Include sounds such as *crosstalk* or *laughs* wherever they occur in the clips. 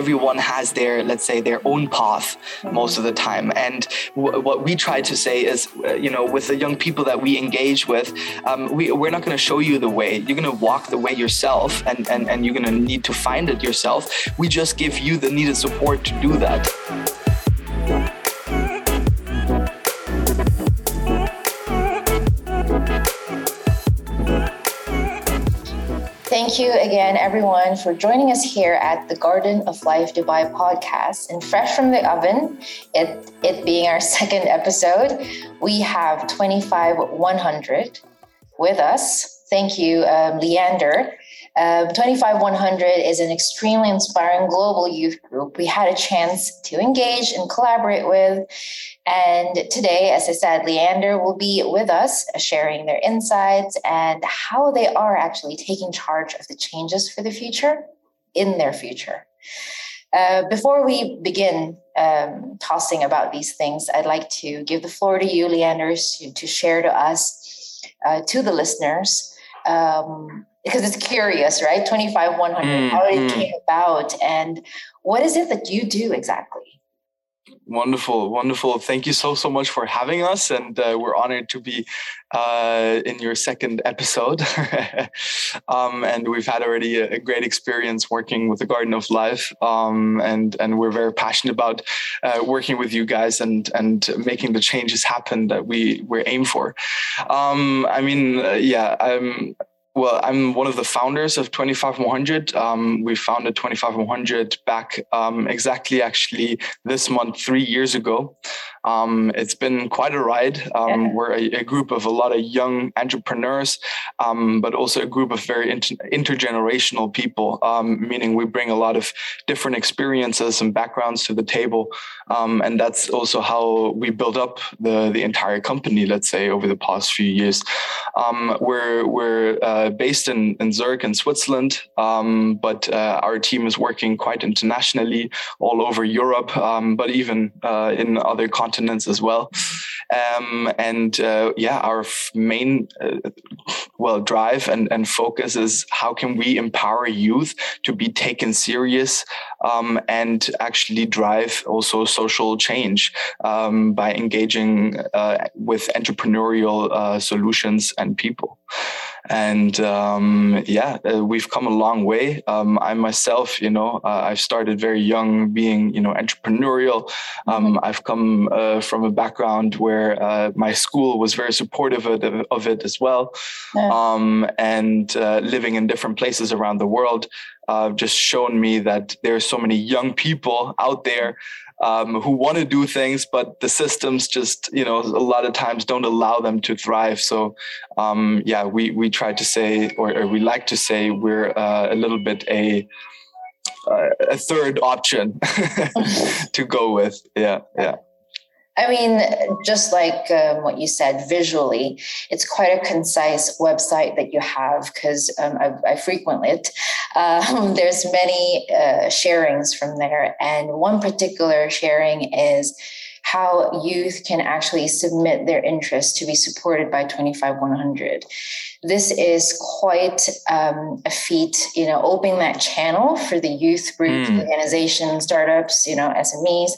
everyone has their, let's say, their own path most of the time. And w- what we try to say is, uh, you know, with the young people that we engage with, um, we, we're not going to show you the way. You're going to walk the way yourself and, and, and you're going to need to find it yourself. We just give you the needed support to do that. Thank you again, everyone, for joining us here at the Garden of Life Dubai podcast. And fresh from the oven, it, it being our *laughs* second episode, we have 25 100 with us. Thank you, um, Leander. Um, 25 100 is an extremely inspiring global youth group we had a chance to engage and collaborate with. And today, as I said, Leander will be with us uh, sharing their insights and how they are actually taking charge of the changes for the future in their future. Uh, before we begin um, tossing about these things, I'd like to give the floor to you, Leander, to, to share to us, uh, to the listeners, um, because it's curious, right? 25 100, mm, how it mm. came about, and what is it that you do exactly? Wonderful, wonderful. Thank you so, so much for having us. And uh, we're honored to be uh, in your second episode. *laughs* um, and we've had already a, a, great experience working with the Garden of Life. Um, and, and we're very passionate about uh, working with you guys and, and making the changes happen that we, we aim for. Um, I mean, uh, yeah, I'm, well, I'm one of the founders of 25100. Um, we founded 25100 back um, exactly actually this month, three years ago. Um, it's been quite a ride. Um, yeah. We're a, a, group of a lot of young entrepreneurs, um, but also a group of very inter- intergenerational people, um, meaning we bring a lot of different experiences and backgrounds to the table. Um, and that's also how we built up the, the entire company, let's say, over the past few years. Um, we're we're uh, based in, in Zurich in Switzerland, but uh, our team is working quite internationally all over Europe, but even uh, in other continents as well. Um, and uh, yeah, our main uh, well drive and, and focus is how can we empower youth to be taken serious um, and actually drive also social change um, by engaging uh, with entrepreneurial uh, solutions and people. And um, yeah, uh, we've come a long way. Um, I myself, you know, uh, I've started very young, being you know entrepreneurial. Um, mm-hmm. I've come uh, from a background where uh, my school was very supportive of, of it as well. Um, and uh, living in different places around the world. Uh, just shown me that there are so many young people out there um, who want to do things, but the systems just, you know, a lot of times don't allow them to thrive. So, um, yeah, we we try to say, or, or we like to say, we're uh, a little bit a uh, a third option *laughs* to go with. Yeah, yeah. I mean, just like um, what you said, visually, it's quite a concise website that you have because um, I, I, frequent it. *laughs* Um, there's many uh, sharings from there, and one particular sharing is how youth can actually submit their interest to be supported by 25100 this is quite um, a feat you know opening that channel for the youth group mm. organizations startups you know smes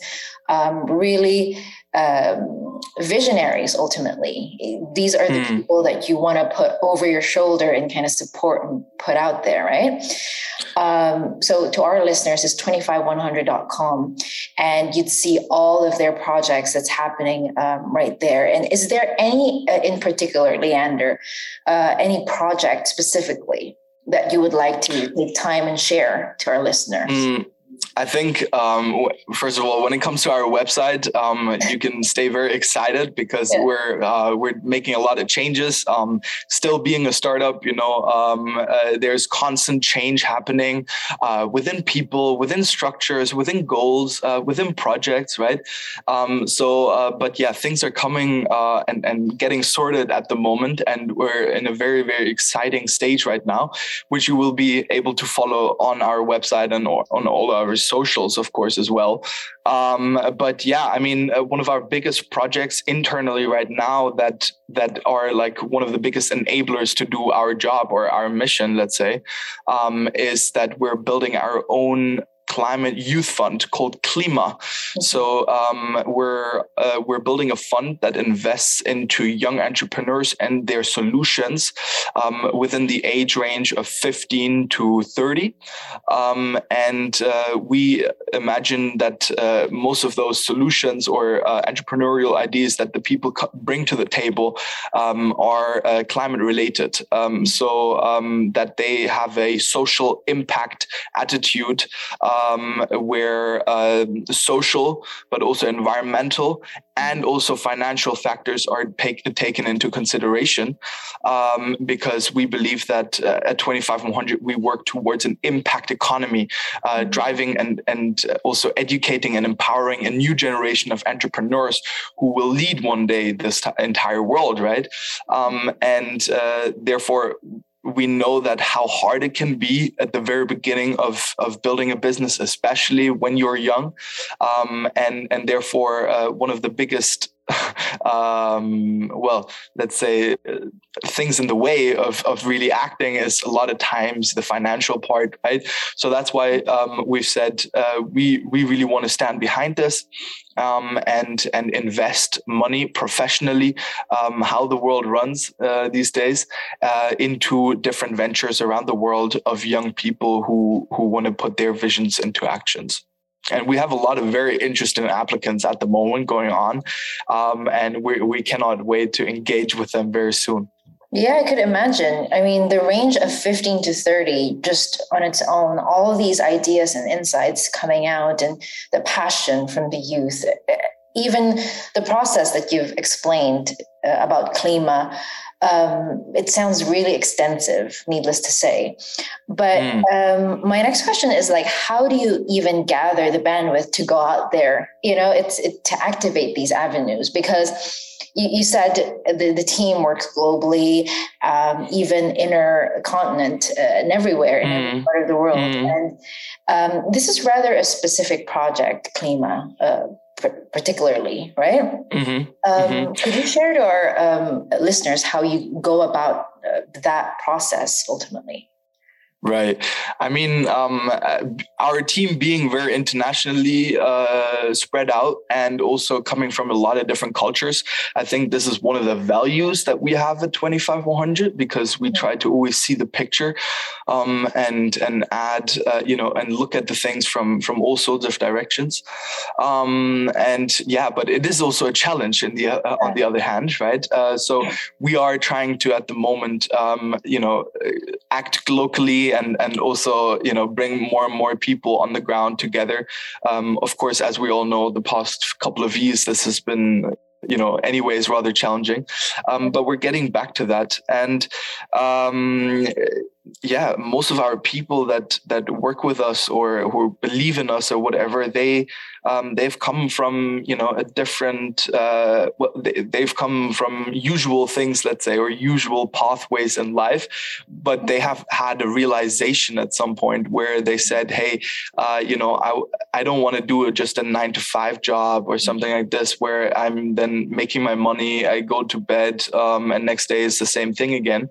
um, really um, visionaries ultimately. These are the mm. people that you want to put over your shoulder and kind of support and put out there right? Um, so to our listeners it's 25100.com and you'd see all of their projects that's happening um, right there. And is there any uh, in particular leander uh, any project specifically that you would like to take time and share to our listeners? Mm. I think um, first of all, when it comes to our website, um, you can stay very excited because yeah. we're uh, we're making a lot of changes. Um, still being a startup, you know, um, uh, there's constant change happening uh, within people, within structures, within goals, uh, within projects, right? Um, so, uh, but yeah, things are coming uh, and and getting sorted at the moment, and we're in a very very exciting stage right now, which you will be able to follow on our website and on all our socials, of course, as well. Um, but yeah, I mean, uh, one of our biggest projects internally right now that that are like one of the biggest enablers to do our job or our mission, let's say, um, is that we're building our own climate youth fund called Klima. So um, we're uh, we're building a fund that invests into young entrepreneurs and their solutions um, within the age range of 15 to 30. Um, and uh, we imagine that uh, most of those solutions or uh, entrepreneurial ideas that the people bring to the table um, are uh, climate related. Um, so um, that they have a social impact attitude um, where uh, social, but also environmental and also financial factors are take, taken into consideration um, because we believe that uh, at 25100 we work towards an impact economy uh, mm-hmm. driving and and also educating and empowering a new generation of entrepreneurs who will lead one day this t- entire world right um, and uh, therefore we know that how hard it can be at the very beginning of, of building a business, especially when you're young. Um, and, and therefore, uh, one of the biggest *laughs* um, well, let's say uh, things in the way of, of really acting is a lot of times the financial part, right? So that's why um, we've said uh, we we really want to stand behind this um, and and invest money professionally, um, how the world runs uh, these days, uh, into different ventures around the world of young people who who want to put their visions into actions and we have a lot of very interesting applicants at the moment going on um, and we, we cannot wait to engage with them very soon. Yeah i could imagine. I mean the range of 15 to 30 just on its own all these ideas and insights coming out and the passion from the youth even the process that you've explained uh, about klima um, it sounds really extensive, needless to say. But mm. um, my next question is like, how do you even gather the bandwidth to go out there? You know, it's it, to activate these avenues because you, you said the, the team works globally, um, even intercontinent uh, and everywhere in mm. every part of the world. Mm. And um, this is rather a specific project, Klima. Uh, particularly, right? Mm-hmm. Um, mm-hmm. Could you share to our um, listeners how you go about uh, that process ultimately? Right. I mean, um, our team being very internationally uh, spread out and also coming from a lot of different cultures, I think this is one of the values that we have at 25100 because we try to always see the picture um, and and add, uh, you know, and look at the things from from all sorts of directions. Um, and yeah, but it is also a challenge in the uh, on the other hand, right? Uh, so we are trying to at the moment, um, you know, act locally and and also you know bring more and more people on the ground together. Um, of course, as we all know, the past couple of years this has been you know anyways rather challenging um, but we're getting back to that and um, yeah most of our people that that work with us or who believe in us or whatever they um, they've come from you know a different uh, they've come from usual things let's say or usual pathways in life but they have had a realization at some point where they said hey uh, you know I, I don't want to do just a nine to five job or something like this where i'm then making my money i go to bed um, and next day is the same thing again.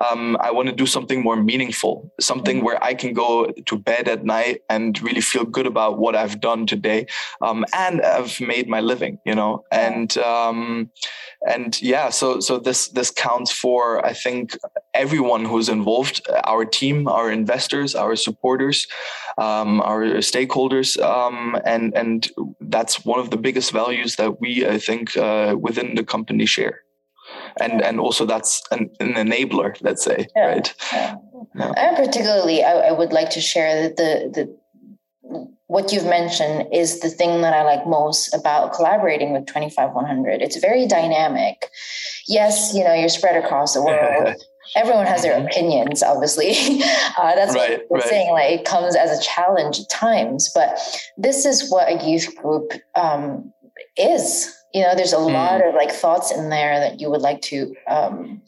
Um, i want to do something more meaningful something where i can go to bed at night and really feel good about what i've done today um, and I've made my living, you know, and um, and yeah, so so this this counts for I think everyone who's involved, our team, our investors, our supporters, um, our stakeholders, um, and and that's one of the biggest values that we I think uh, within the company share and and also that's an, an enabler let's say yeah, right yeah. And particularly I, I, would like to share that the the what you've mentioned is the thing that I like most about collaborating with 25100. It's very dynamic. Yes, you know, you're spread across the world. *laughs* Everyone has their mm-hmm. opinions, obviously. *laughs* Uh, that's right, what we're right. saying. Like it comes as a challenge at times, but this is what a youth group um, is. You know, there's a mm. lot of like thoughts in there that you would like to um,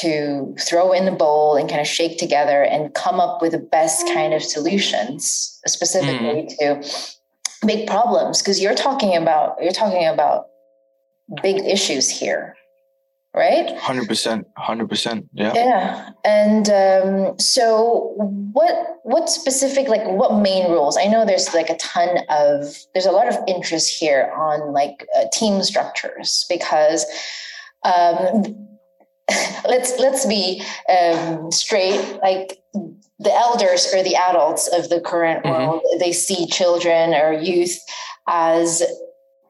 to throw in the bowl and kind of shake together and come up with the best kind of solutions specifically mm. to big problems because you're talking about you're talking about big issues here right? 100% 100% yeah. Yeah and um, so what what specific like what main rules? I know there's like a ton of there's a lot of interest here on like uh, team structures because um, *laughs* let's let's be um, straight like the elders or the adults of the current mm-hmm. world they see children or youth as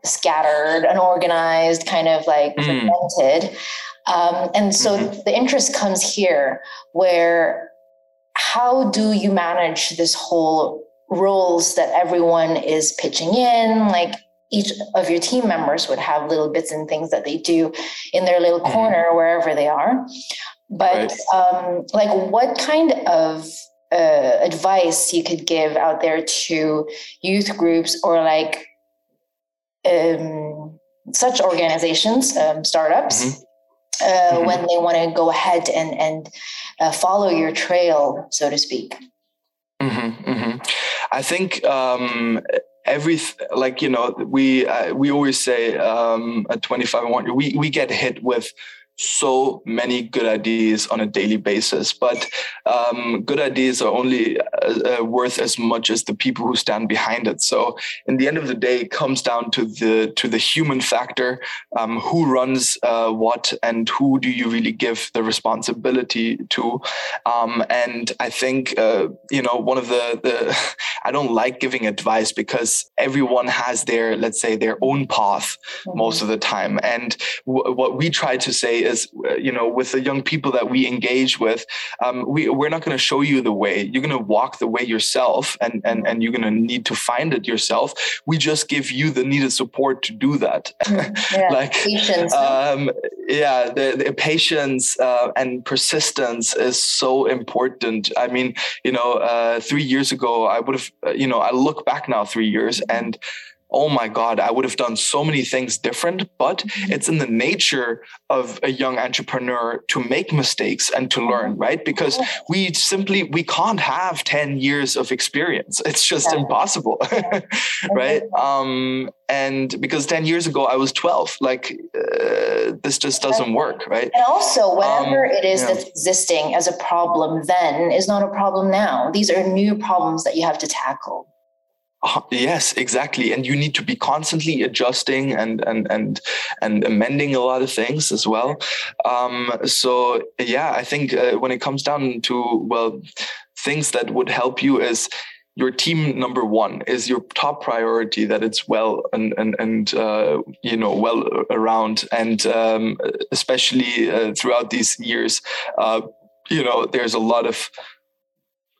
scattered, unorganized, kind of like mm. fragmented. Um, and so mm-hmm. the interest comes here where how do you manage this whole roles that everyone is pitching in? Like each of your team members would have little bits and things that they do in their little mm-hmm. corner, wherever they are. But right. um, like, what kind of uh, advice you could give out there to youth groups or like um, such organizations, um, startups, mm-hmm. Uh, mm-hmm. when they want to go ahead and and uh, follow your trail, so to speak. Mm-hmm, mm-hmm. I think um, every like you know we uh, we always say um, at 25 we we get hit with so many good ideas on a daily basis, but um, good ideas are only uh, uh, worth as much as the people who stand behind it. So, in the end of the day, it comes down to the to the human factor: um, who runs uh, what, and who do you really give the responsibility to? Um, and I think uh, you know one of the the *laughs* I don't like giving advice because everyone has their let's say their own path mm-hmm. most of the time, and w- what we try to say is, you know, with the young people that we engage with, um, we we're not going to show you the way. You're going to walk the way yourself, and and and you're going to need to find it yourself. We just give you the needed support to do that. Mm, *laughs* yeah, like patience. Um, yeah, the, the patience uh, and persistence is so important. I mean, you know, uh, three years ago, I would have, uh, you know, I look back now three years and oh my God, I would have done so many things different. But mm-hmm. it's in the nature of a young entrepreneur to make mistakes and to learn, mm-hmm. right? Because we simply we can't have 10 years of experience. It's just yeah. impossible. *laughs* right. Um, and because 10 years ago I was 12, like uh, this just doesn't work, right? And also, whatever um, it is yeah. that's existing as a problem then is not a problem now. These are new problems that you have to tackle. Uh, yes, exactly. And you need to be constantly adjusting and and and and amending a lot of things as well. Um, so yeah, I think uh, when it comes down to well, things that would help you is your team number one is your top priority that it's well and and and uh, you know well around and um, especially uh, throughout these years uh, you know there's a lot of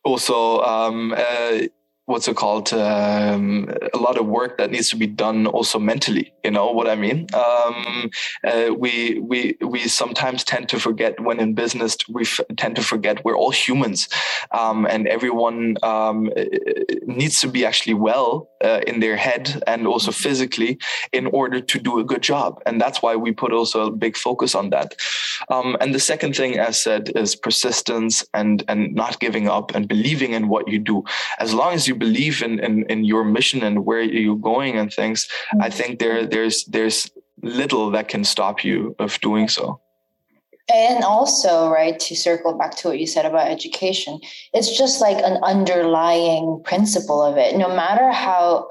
also um, uh, what's it called um, a lot of work that needs to be done also mentally you know what i mean? Um, uh, we we we sometimes tend to forget when in business we f- tend to forget we're all humans. Um, and everyone um, needs to be actually well uh, in their head and also physically in order to do a good job and that's why we put also a big focus on that um, and the second thing as said is persistence and and not giving up and believing in what you do as long as you believe in, in, in your mission and where you're going and things. I think there there's there's little that can stop you of doing so. And also, right, to circle back to what you said about education, it's just like an underlying principle of it. No matter how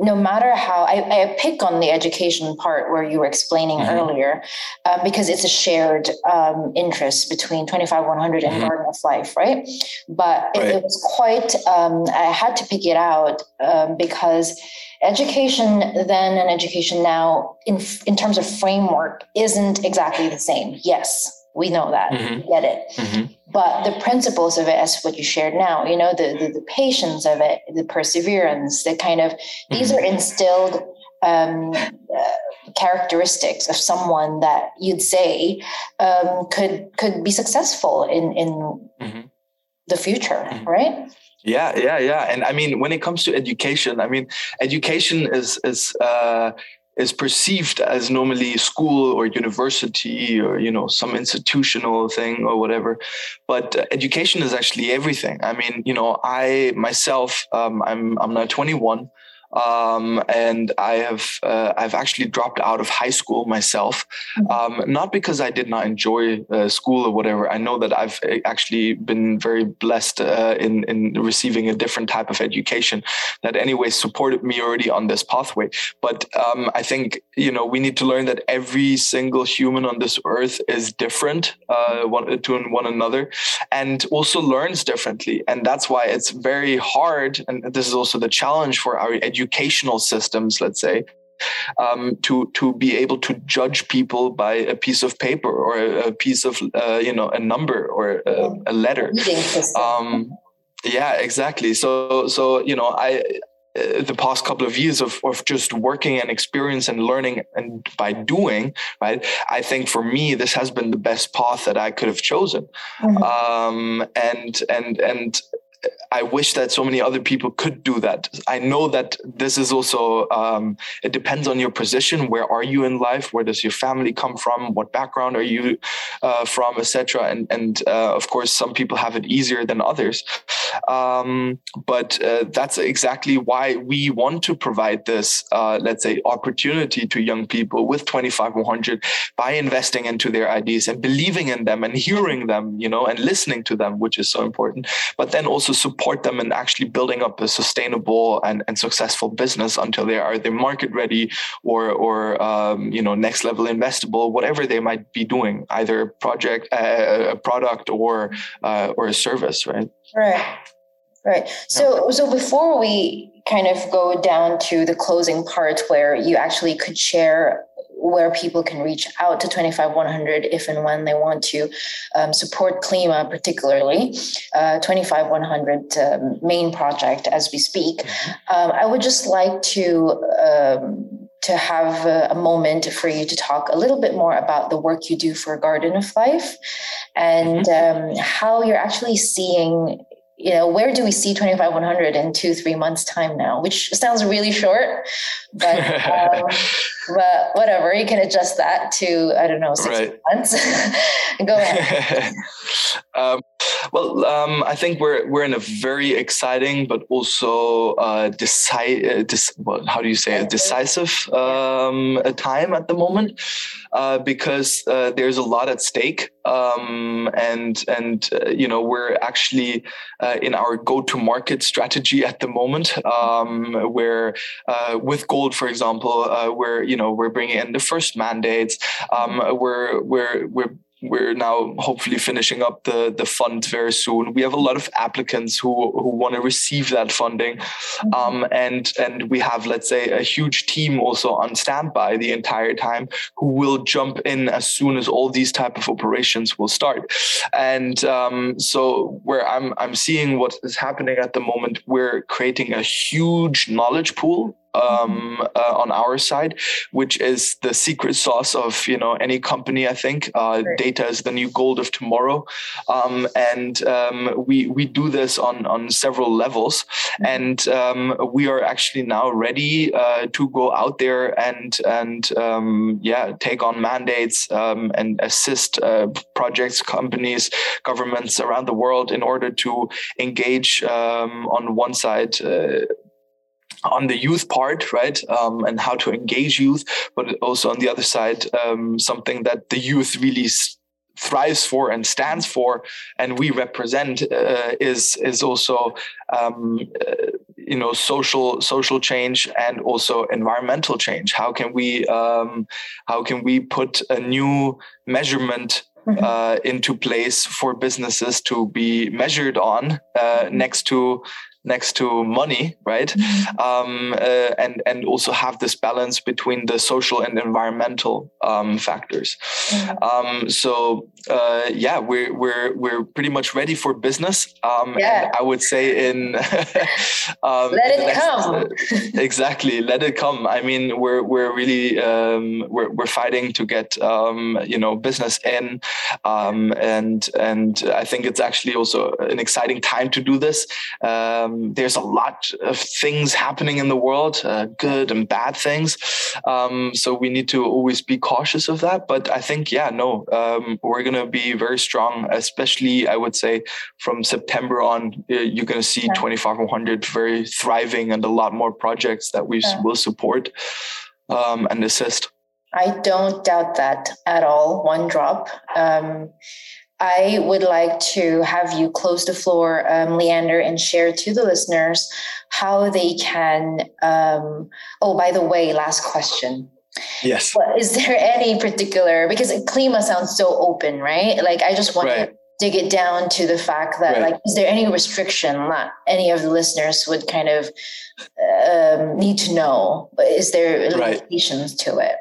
no matter how I, I, pick on the education part where you were explaining mm-hmm. earlier um, because it's a shared um, interest between 25 100 and mm-hmm. garden of life right but right. It, it, was quite um, i had to pick it out um, because education then and education now in, in terms of framework isn't exactly the same yes we know that mm-hmm. we get it mm-hmm but the principles of it as what you shared now you know the, the, the patience of it the perseverance the kind of these mm-hmm. are instilled um, uh, characteristics of someone that you'd say um, could could be successful in in mm-hmm. the future mm-hmm. right yeah yeah yeah. And i mean when it comes to education i mean education is is uh is perceived as normally school or university or you know some institutional thing or whatever. But uh, education is actually everything. I mean you know i myself um, i'm i'm now 21 um, and I have uh, I've actually dropped out of high school myself, mm-hmm. um, not because I did not enjoy uh, school or whatever. I know that I've uh, actually been very blessed uh, in in receiving a different type of education that anyway supported me already on this pathway. But um, I think you know we need to learn that every single human on this earth is different uh, one, to one another, and also learns differently, and that's why it's very hard. And this is also the challenge for our education educational systems, let's say, um, to to be able to judge people by a piece of paper or a, a piece of uh, you know a number or a, a letter. Um, yeah, exactly. So so you know I. Uh, the past couple of years of, of just working and experience and learning and by doing right i think for me this has been the best path that i could have chosen mm-hmm. um, and and and I wish that so many other people could do that. I know that this is also um, it depends on your position. Where are you in life? Where does your family come from? What background are you uh, from, etc. And and uh, of course, some people have it easier than others. Um, but uh, that's exactly why we want to provide this, uh, let's say, opportunity to young people with 25100 by investing into their ideas and believing in them and hearing them, you know, and listening to them, which is so important. But then also support them in actually building up a sustainable and, and successful business until they are the market ready or or um, you know next level investable, whatever they might be doing, either project, uh, a product, or uh, or a service, right? Right. Right. So so before we kind of go down to the closing part where you actually could share where people can reach out to 25100 if and when they want to um, support Klima, particularly uh, 25100 um, main project as we speak. Mm-hmm. Um, I would just like to um, to have a, moment for you to talk a little bit more about the work you do for Garden of Life and mm-hmm. um, how you're actually seeing you know, where do we see 25100 in two, three months' time now? Which sounds really short, but, um, *laughs* but whatever, you can adjust that to, I don't know, six right. months. *laughs* Go ahead. *laughs* um, well, um, I think we're we're in a very exciting but also uh, decide, uh, dis- well, how do you say it? decisive. Um, time at the moment uh, because uh, there's a lot at stake, um, and and uh, you know we're actually uh, in our go-to-market strategy at the moment, um, where with GOL, for example, we're you know we're bringing in the first mandates, um, we're we're we're we're now hopefully finishing up the the fund very soon. We have a lot of applicants who who want to receive that funding, mm-hmm. um, and and we have let's say a huge team also on standby the entire time who will jump in as soon as all these type of operations will start. And um, so where I'm I'm seeing what is happening at the moment, we're creating a huge knowledge pool um, uh, on our side, which is the secret sauce of you know any company. I think uh, data is the new gold of tomorrow, um, and um, we we do this on on several levels, mm-hmm. and um, we are actually now ready uh, to go out there and and um, yeah take on mandates um, and assist uh, projects, companies, governments around the world in order to engage on one side uh, on the youth part, right, um, and how to engage youth, but also on the other side, um, something that the youth really thrives for and stands for, and we represent uh, is is also um, uh, you know social social change and also environmental change. How can we um, how can we put a new measurement mm-hmm. uh, into place for businesses to be measured on uh, next to next to money, right? Mm-hmm. Um, uh, and and also have this balance between the social and environmental um, factors. Mm-hmm. Um, so uh, yeah, we're we're we're pretty much ready for business. Um, yeah. And I would say in *laughs* um, let it next, come. Uh, *laughs* exactly, let it come. I mean, we're we're really um, we're we're fighting to get um, you know business in, um, and and I think it's actually also an exciting time to do this. Um, there's a lot of things happening in the world, uh, good and bad things. Um, so we need to always be cautious of that. But I think yeah, no, um, we're going to be very strong, especially I would say from September on. You're going to see yeah. 25100 very thriving and a lot more projects that we yeah. will support um, and assist. I don't doubt that at all, one drop. Um, I would like to have you close the floor, um, Leander, and share to the listeners how they can. Um, oh, by the way, last question. Yes. Is there any particular because Klima sounds so open, right? Like I just want right. to dig it down to the fact that right. like is there any restriction that any of the listeners would kind of um, need to know? Is there limitations right. to it?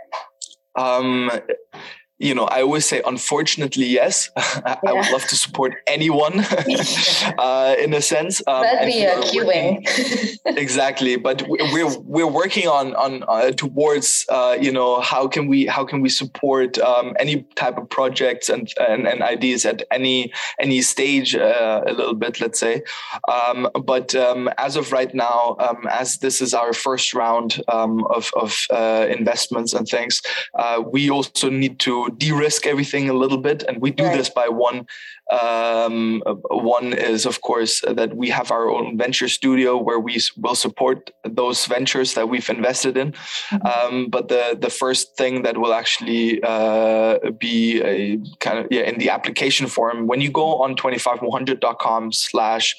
Um, you know, I always say, unfortunately, yes. I, *laughs* yeah. I would love to support anyone *laughs* *laughs* uh, in a sense. Um, That'd be a queuing. exactly, but we're we're working on on uh, towards uh, you know how can we how can we support um, any type of projects and, and, and ideas at any any stage uh, a little bit, let's say. Um, but um, as of right now, um, as this is our first round um, of of uh, investments and things, uh, we also need to de-risk everything a little bit and we do right. this by one um, one is of course that we have our own venture studio where we will support those ventures that we've invested in mm-hmm. um, but the the first thing that will actually uh, be a kind of yeah in the application form when you go on 25100.com slash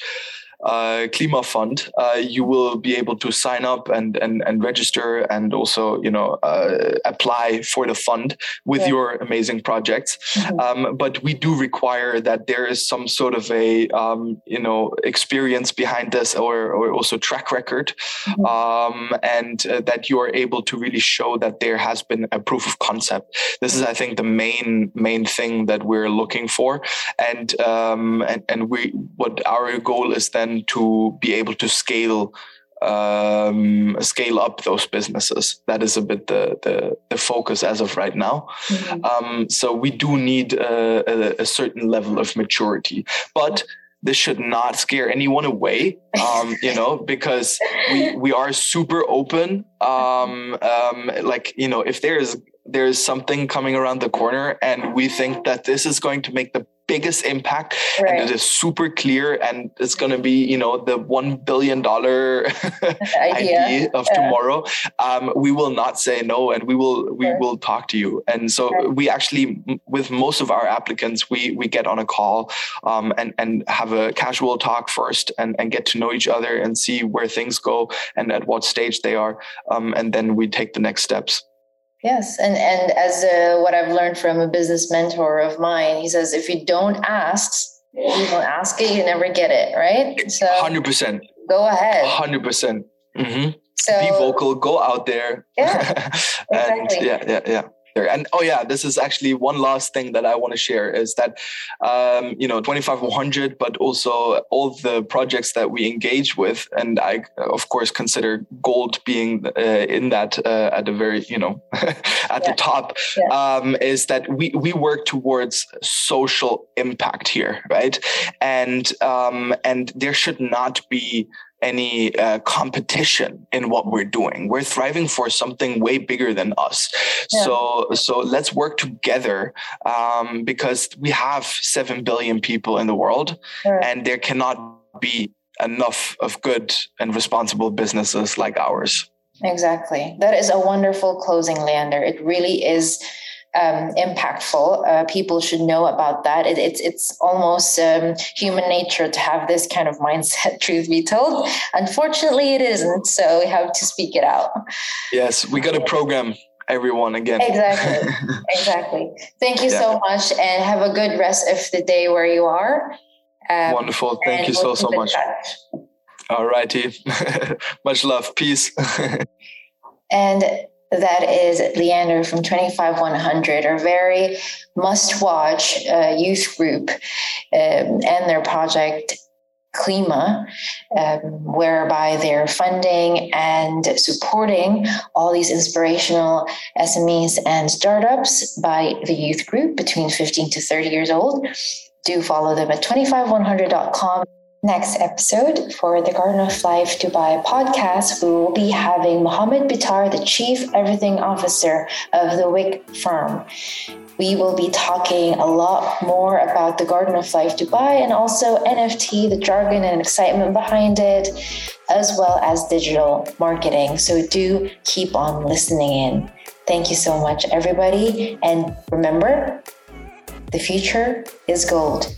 uh, Klima Fund, uh, you will be able to sign up and and, and register and also you know uh, apply for the fund with yeah. your amazing projects. Mm-hmm. Um, but we do require that there is some sort of a um, you know experience behind this or or also track record, mm-hmm. um, and uh, that you are able to really show that there has been a proof of concept. This is, I think, the main main thing that we're looking for, and um, and and we what our goal is then then to be able to scale um, scale up those businesses. That is a bit the the, the focus as of right now. Mm-hmm. Um, so we do need a, a, a, certain level of maturity, but this should not scare anyone away. Um, you know, *laughs* because we we are super open. Um, um, like you know, if there is there is something coming around the corner, and we think that this is going to make the biggest impact right. and it is super clear and it's going to be you know the one billion dollar *laughs* *laughs* idea. idea. of yeah. tomorrow um, we will not say no and we will we sure. will talk to you and so right. we actually with most of our applicants we we get on a call um, and and have a casual talk first and and get to know each other and see where things go and at what stage they are um, and then we take the next steps Yes, and and as uh, what I've learned from a business mentor of mine, he says if you don't ask, you don't ask it, you never get it, right? So hundred percent. Go ahead. Hundred percent. Mm-hmm. So be vocal, go out there. Yeah, *laughs* and exactly. yeah, yeah, yeah there. And oh yeah, this is actually one last thing that I want to share is that um, you know 25100, but also all the projects that we engage with, and I of course consider GOL being uh, in that uh, at the very you know *laughs* at yeah. the top, yeah. um, is that we we work towards social impact here, right? And um, and there should not be any uh, competition in what we're doing. We're thriving for something way bigger than us. Yeah. So so let's work together um, because we have seven billion people in the world, sure. and there cannot be enough of good and responsible businesses like ours. Exactly. That is a wonderful closing, Leander. It really is um, impactful. Uh, people should know about that. It, it's it's almost um, human nature to have this kind of mindset. *laughs* Truth be told, unfortunately, it isn't. So we have to speak it out. Yes, we got to program everyone again. Exactly. *laughs* exactly. Thank you yeah. so much, and have a good rest of the day where you are. Um, Wonderful. Thank you so so much. All righty. *laughs* much love. Peace. and that is Leander from 25100, a very must watch uh, youth group um, and their project Klima, um, whereby they're funding and supporting all these inspirational SMEs and startups by the youth group between 15 to 30 years old. Do follow them at 25100.com Next episode for the Garden of Life Dubai podcast, we will be having Mohammed Bitar, the Chief Everything Officer of the WIC firm. we will be talking a lot more about the Garden of Life Dubai and also NFT, the jargon and excitement behind it, as well as digital marketing. So do keep on listening in. Thank you so much, everybody. And remember, the future is gold.